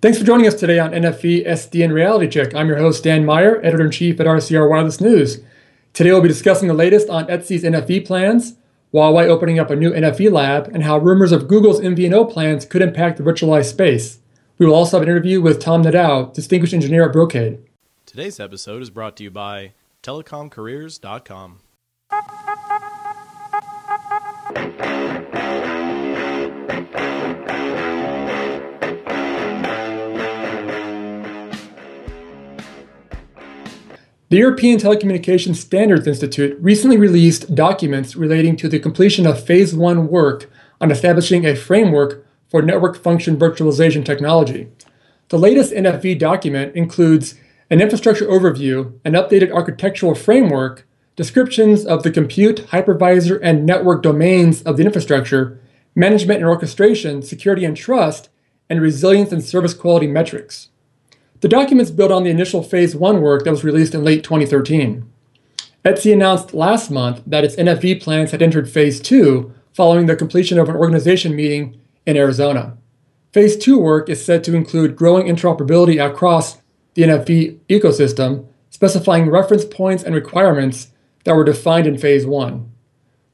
Thanks for joining us today on NFV SDN Reality Check. I'm your host, Dan Meyer, editor in chief at RCR Wireless News. Today we'll be discussing the latest on ETSI's NFV plans, Huawei opening up a new NFV lab, and how rumors of Google's MVNO plans could impact the virtualized space. We will also have an interview with Tom Nadeau, distinguished engineer at Brocade. Today's episode is brought to you by telecomcareers.com. The European Telecommunications Standards Institute recently released documents relating to the completion of Phase 1 work on establishing a framework for network function virtualization technology. The latest NFV document includes an infrastructure overview, an updated architectural framework, descriptions of the compute, hypervisor, and network domains of the infrastructure, management and orchestration, security and trust, and resilience and service quality metrics. The documents build on the initial Phase 1 work that was released in late 2013. ETSI announced last month that its NFV plans had entered Phase 2 following the completion of an organization meeting in Arizona. Phase 2 work is said to include growing interoperability across the NFV ecosystem, specifying reference points and requirements that were defined in Phase 1,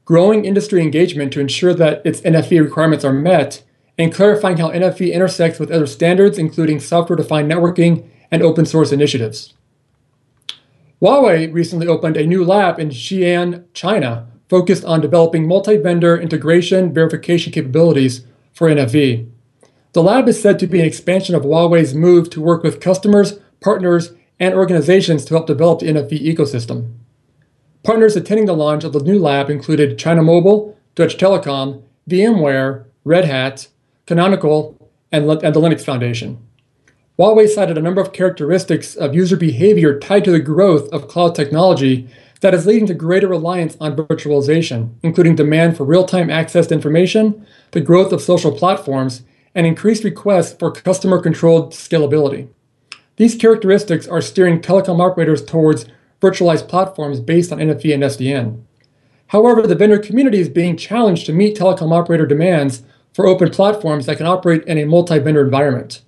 growing industry engagement to ensure that its NFV requirements are met, and clarifying how NFV intersects with other standards, including software defined networking and open source initiatives. Huawei recently opened a new lab in Xi'an, China, focused on developing multi vendor integration verification capabilities for NFV. The lab is said to be an expansion of Huawei's move to work with customers, partners, and organizations to help develop the NFV ecosystem. Partners attending the launch of the new lab included China Mobile, Deutsche Telekom, VMware, Red Hat, Canonical, and, and the Linux Foundation. Huawei cited a number of characteristics of user behavior tied to the growth of cloud technology that is leading to greater reliance on virtualization, including demand for real time access to information, the growth of social platforms, and increased requests for customer controlled scalability. These characteristics are steering telecom operators towards virtualized platforms based on NFV and SDN. However, the vendor community is being challenged to meet telecom operator demands for open platforms that can operate in a multi vendor environment.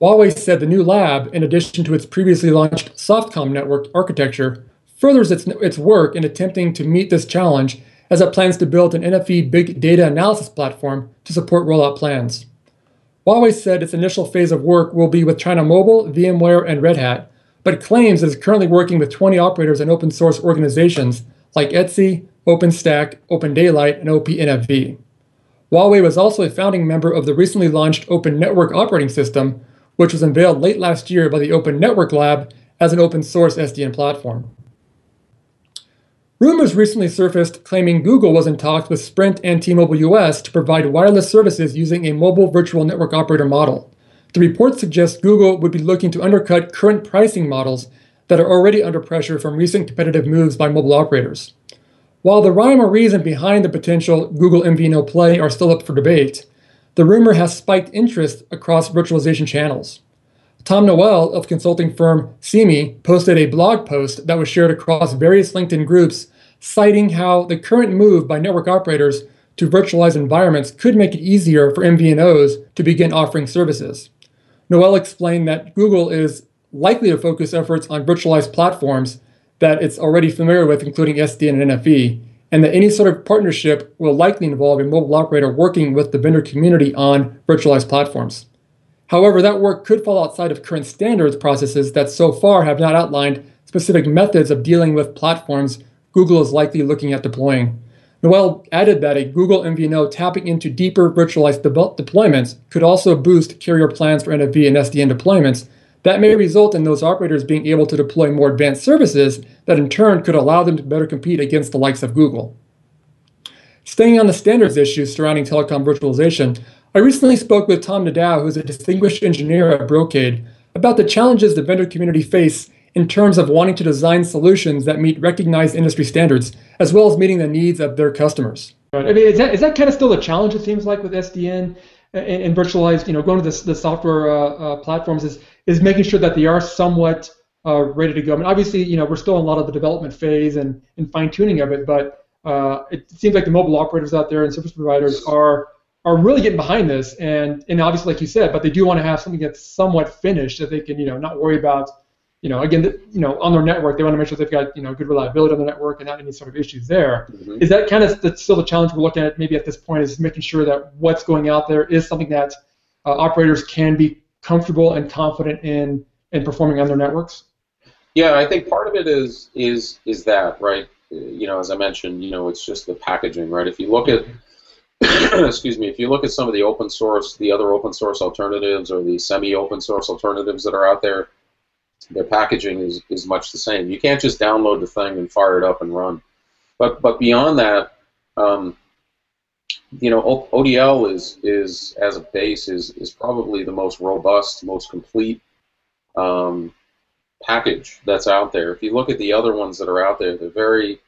Huawei said the new lab, in addition to its previously launched Softcom network architecture, furthers its, its work in attempting to meet this challenge as it plans to build an NFV big data analysis platform to support rollout plans. Huawei said its initial phase of work will be with China Mobile, VMware, and Red Hat, but claims it is currently working with 20 operators and open source organizations like ETSI, OpenStack, OpenDaylight, and OPNFV. Huawei was also a founding member of the recently launched Open Network operating system, which was unveiled late last year by the Open Network Lab as an open source SDN platform. Rumors recently surfaced claiming Google was in talks with Sprint and T Mobile US to provide wireless services using a mobile virtual network operator model. The report suggests Google would be looking to undercut current pricing models that are already under pressure from recent competitive moves by mobile operators. While the rhyme or reason behind the potential Google MVNO play are still up for debate, the rumor has spiked interest across virtualization channels. Tom Nolle of consulting firm CIMI posted a blog post that was shared across various LinkedIn groups citing how the current move by network operators to virtualize environments could make it easier for MVNOs to begin offering services. Nolle explained that Google is likely to focus efforts on virtualized platforms that it's already familiar with, including SDN and NFV, and that any sort of partnership will likely involve a mobile operator working with the vendor community on virtualized platforms. However, that work could fall outside of current standards processes that so far have not outlined specific methods of dealing with platforms Google is likely looking at deploying. Nolle added that a Google MVNO tapping into deeper virtualized de- deployments could also boost carrier plans for NFV and SDN deployments that may result in those operators being able to deploy more advanced services that in turn could allow them to better compete against the likes of Google. Staying on the standards issues surrounding telecom virtualization, I recently spoke with Tom Nadeau, who is a distinguished engineer at Brocade, about the challenges the vendor community face in terms of wanting to design solutions that meet recognized industry standards, as well as meeting the needs of their customers. I mean, is that, is that kind of still the challenge, it seems like, with SDN and, and virtualized, you know, going to the, the software uh, uh, platforms is is making sure that they are somewhat uh, ready to go. I mean, obviously, you know, we're still in a lot of the development phase and, and fine tuning of it, but uh, it seems like the mobile operators out there and service providers are are really getting behind this, and and obviously, like you said, but they do want to have something that's somewhat finished that they can, you know, not worry about, you know, again, you know, on their network, they want to make sure they've got, you know, good reliability on the network and not any sort of issues there. Mm-hmm. Is that kind of the, still the challenge we're looking at maybe at this point is making sure that what's going out there is something that uh, operators can be comfortable and confident in in performing on their networks? Yeah, I think part of it is is is that right. You know, as I mentioned, you know, it's just the packaging, right? If you look at excuse me, if you look at some of the open source, the other open source alternatives or the semi-open source alternatives that are out there, their packaging is, is much the same. You can't just download the thing and fire it up and run. But but beyond that, um, you know, ODL is is as a base is is probably the most robust, most complete um, package that's out there. If you look at the other ones that are out there, they're very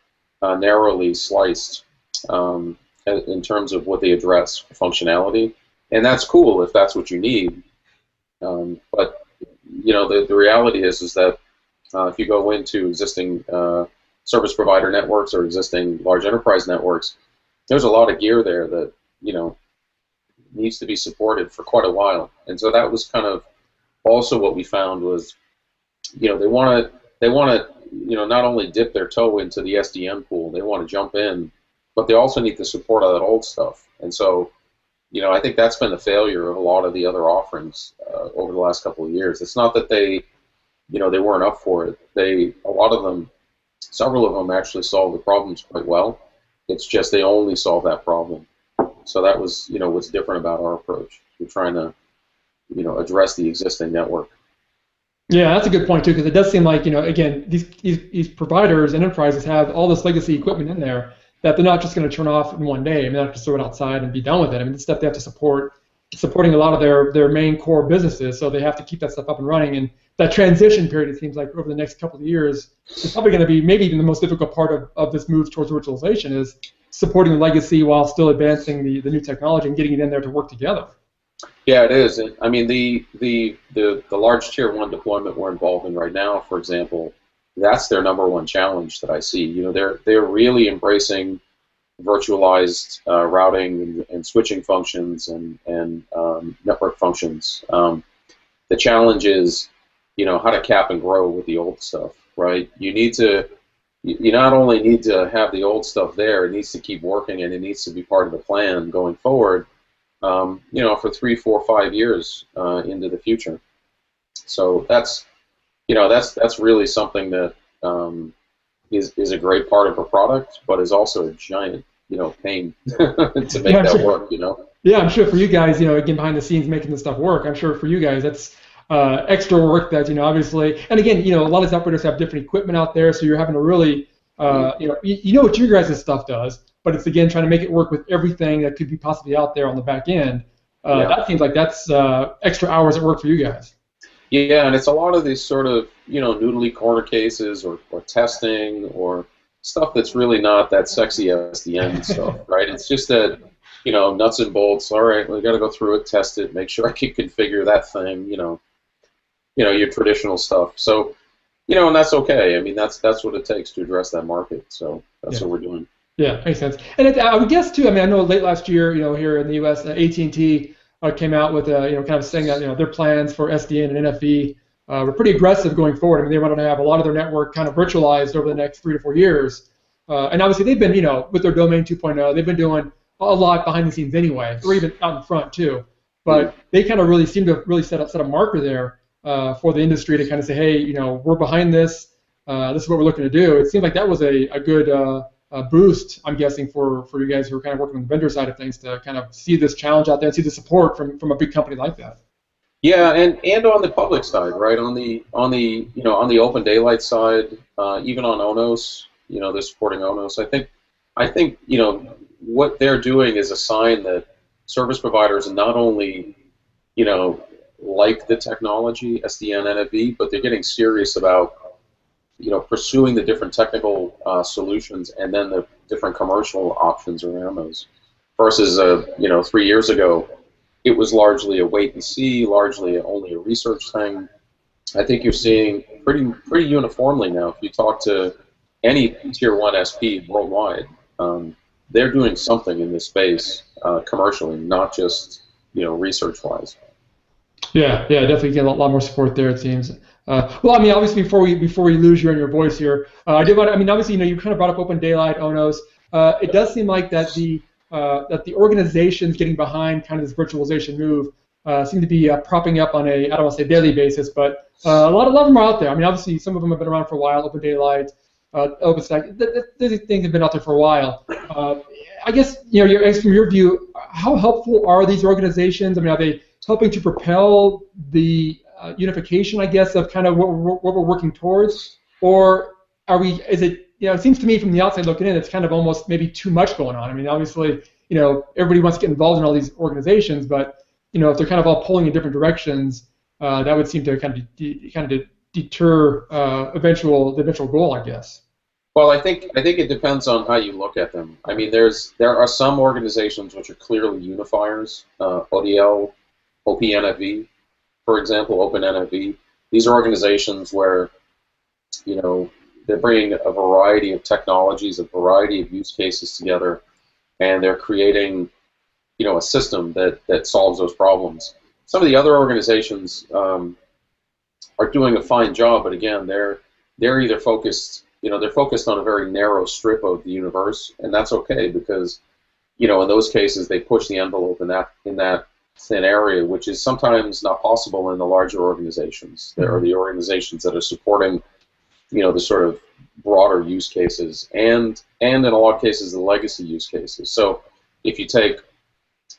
uh, narrowly sliced. Um, in terms of what they address functionality, and that's cool if that's what you need. Um, but you know, the, the reality is is that uh, if you go into existing uh, service provider networks or existing large enterprise networks, there's a lot of gear there that you know needs to be supported for quite a while, and so that was kind of also what we found was, you know, they want to they want to you know not only dip their toe into the SDN pool, they want to jump in but they also need the support of that old stuff. And so, you know, I think that's been the failure of a lot of the other offerings uh, over the last couple of years. It's not that they, you know, they weren't up for it. They, a lot of them, several of them actually solved the problems quite well. It's just they only solve that problem. So that was, you know, what's different about our approach. We're trying to, you know, address the existing network. Yeah, that's a good point too, because it does seem like you know, again, these, these these providers and enterprises have all this legacy equipment in there, that they're not just going to turn off in one day. I mean, they're not just throw it outside and be done with it. I mean, it's stuff they have to support, supporting a lot of their their main core businesses. So they have to keep that stuff up and running. And that transition period, it seems like over the next couple of years, is probably going to be maybe even the most difficult part of, of this move towards virtualization is supporting the legacy while still advancing the, the new technology and getting it in there to work together. Yeah, it is. I mean, the the the, the large tier one deployment we're involved in right now, for example, that's their number one challenge that I see. You know, they're they're really embracing virtualized uh, routing and, and, switching functions and and um, network functions. Um, the challenge is, you know, how to cap and grow with the old stuff, right? You need to you not only need to have the old stuff there, it needs to keep working and it needs to be part of the plan going forward, um, you know, for three, four, five years uh, into the future. So that's you know that's that's really something that um, is is a great part of a product, but is also a giant you know pain to make yeah, that sure. work. You know. Yeah, I'm sure for you guys, you know, again behind the scenes making this stuff work. I'm sure for you guys that's uh, extra work that you know obviously. And again, you know, a lot of these operators have different equipment out there, so you're having to really, uh, you know, you, you know what your guys' stuff does, but it's again trying to make it work with everything that could be possibly out there on the back end. Uh, yeah. That seems like that's uh, extra hours at work for you guys. Yeah, and it's a lot of these sort of you know noodly corner cases or, or testing or stuff that's really not that sexy as the end stuff, right? It's just that you know nuts and bolts. All right, we got to go through it, test it, make sure I can configure that thing. You know, you know your traditional stuff. So you know, and that's okay. I mean, that's that's what it takes to address that market. So that's yeah. what we're doing. Yeah, makes sense. And it, I would guess too. I mean, I know late last year, you know, here in the U.S., uh, AT&T uh, came out with, uh, you know, kind of saying that you know their plans for SDN and NFV uh, were pretty aggressive going forward. I mean, they wanted to have a lot of their network kind of virtualized over the next three to four years. Uh, and obviously, they've been, you know, with their domain 2.0, they've been doing a lot behind the scenes anyway, or even out in front too. But they kind of really seem to really set up set a marker there uh, for the industry to kind of say, hey, you know, we're behind this. Uh, this is what we're looking to do. It seemed like that was a, a good uh, boost, I'm guessing, for, for you guys who are kind of working on the vendor side of things to kind of see this challenge out there and see the support from, from a big company like that. Yeah, and, and on the public side, right? On the on the you know on the open daylight side, uh, even on Onos, you know they're supporting Onos. I think I think you know what they're doing is a sign that service providers not only you know like the technology SDN NFV, but they're getting serious about you know pursuing the different technical uh, solutions and then the different commercial options around those. Versus uh, you know three years ago, it was largely a wait and see, largely only a research thing. I think you're seeing pretty pretty uniformly now. If you talk to any tier one SP worldwide, um, they're doing something in this space uh, commercially, not just you know research-wise. Yeah, yeah, definitely get a lot more support there. It seems. Uh, well, I mean, obviously, before we before we lose you and your voice here, uh, I did want. I mean, obviously, you know, you kind of brought up Open Daylight, Onos. Uh, it does seem like that the uh, that the organizations getting behind kind of this virtualization move uh, seem to be uh, propping up on a I don't want to say daily basis, but a lot, a lot of them are out there. I mean, obviously, some of them have been around for a while. Open Daylight, OpenStack, th- th- these things have been out there for a while. I guess you know, your, from your view, how helpful are these organizations? I mean, are they helping to propel the uh, unification, I guess, of kind of what we're, what we're working towards, or are we? Is it? You know, it seems to me from the outside looking in, it's kind of almost maybe too much going on. I mean, obviously, you know, everybody wants to get involved in all these organizations, but you know, if they're kind of all pulling in different directions, uh, that would seem to kind of de- kind of deter uh, eventual the eventual goal, I guess. Well, I think I think it depends on how you look at them. I mean, there's there are some organizations which are clearly unifiers. Uh, ODL, OPNFV, for example, OpenNFV. These are organizations where, you know, they're bringing a variety of technologies, a variety of use cases together, and they're creating, you know, a system that that solves those problems. Some of the other organizations um, are doing a fine job, but again, they're they're either focused, you know, they're focused on a very narrow strip of the universe, and that's okay because, you know, in those cases they push the envelope in that in that area, which is sometimes not possible in the larger organizations. There are the organizations that are supporting, you know, the sort of broader use cases, and and in a lot of cases the legacy use cases. So if you take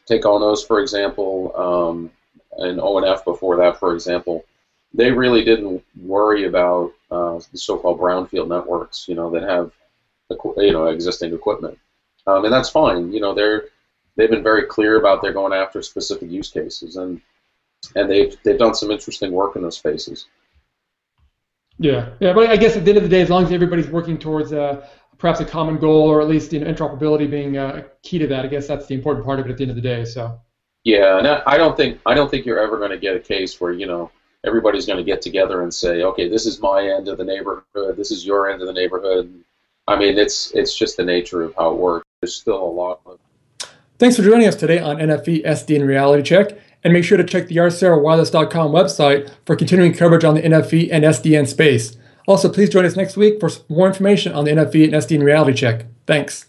take Onos for example, um, and ONF before that, for example, they really didn't worry about uh, the so-called brownfield networks, you know, that have you know existing equipment, um, and that's fine. You know, they're they've been very clear about they're going after specific use cases, and and they've they've done some interesting work in those spaces. Yeah, yeah, but I guess at the end of the day, as long as everybody's working towards uh, perhaps a common goal, or at least you know, interoperability being uh, key to that, I guess that's the important part of it at the end of the day. So. Yeah, and I don't think I don't think you're ever going to get a case where you know everybody's going to get together and say, okay, this is my end of the neighborhood, this is your end of the neighborhood. I mean, it's it's just the nature of how it works. There's still a lot of Thanks for joining us today on NFV SDN Reality Check, and make sure to check the RCRWireless.com website for continuing coverage on the NFV and SDN space. Also, please join us next week for more information on the NFV and SDN Reality Check. Thanks.